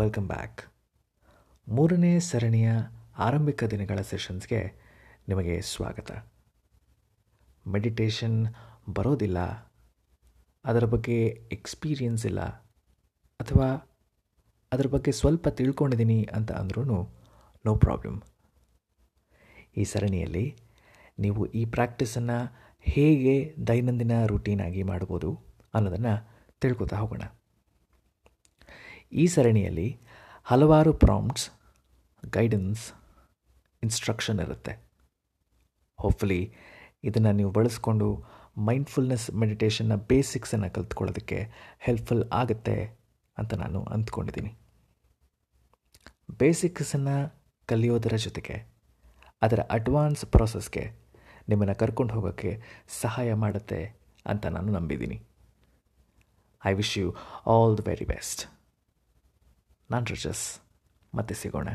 Welcome back. ಮೂರನೇ ಸರಣಿಯ ಆರಂಭಿಕ ದಿನಗಳ ಸೆಷನ್ಸ್ಗೆ ನಿಮಗೆ ಸ್ವಾಗತ. ಮೆಡಿಟೇಷನ್ ಬರೋದಿಲ್ಲ, ಅದರ ಬಗ್ಗೆ ಎಕ್ಸ್ಪೀರಿಯನ್ಸ್ ಇಲ್ಲ, ಅಥವಾ ಅದರ ಬಗ್ಗೆ ಸ್ವಲ್ಪ ತಿಳ್ಕೊಂಡಿದ್ದೀನಿ ಅಂತ ಅಂದ್ರೂ ನೋ ಪ್ರಾಬ್ಲಮ್. ಈ ಸರಣಿಯಲ್ಲಿ ನೀವು ಈ ಪ್ರಾಕ್ಟೀಸನ್ನು ಹೇಗೆ ದೈನಂದಿನ ರೂಟೀನಾಗಿ ಮಾಡ್ಬೋದು ಅನ್ನೋದನ್ನು ತಿಳ್ಕೊತಾ ಹೋಗೋಣ. ಈ ಸರಣಿಯಲ್ಲಿ ಹಲವಾರು ಪ್ರಾಂಪ್ಟ್ಸ್ ಗೈಡೆನ್ಸ್ ಇನ್ಸ್ಟ್ರಕ್ಷನ್ ಇರುತ್ತೆ. ಹೋಪ್ಫುಲಿ ಇದನ್ನು ನೀವು ಬಳಸ್ಕೊಂಡು ಮೈಂಡ್ಫುಲ್ನೆಸ್ ಮೆಡಿಟೇಷನ್ನ ಬೇಸಿಕ್ಸನ್ನು ಕಲ್ತ್ಕೊಳ್ಳೋದಕ್ಕೆ ಹೆಲ್ಪ್ಫುಲ್ ಆಗುತ್ತೆ ಅಂತ ನಾನು ಅಂದ್ಕೊಂಡಿದ್ದೀನಿ. ಬೇಸಿಕ್ಸನ್ನು ಕಲಿಯೋದರ ಜೊತೆಗೆ ಅದರ ಅಡ್ವಾನ್ಸ್ ಪ್ರಾಸೆಸ್ಗೆ ನಿಮ್ಮನ್ನು ಕರ್ಕೊಂಡು ಹೋಗೋಕ್ಕೆ ಸಹಾಯ ಮಾಡುತ್ತೆ ಅಂತ ನಾನು ನಂಬಿದ್ದೀನಿ. I wish you all the very best ನಾನು ರಜಸ್ ಮತ್ತೆ ಸಿಗೋಣ.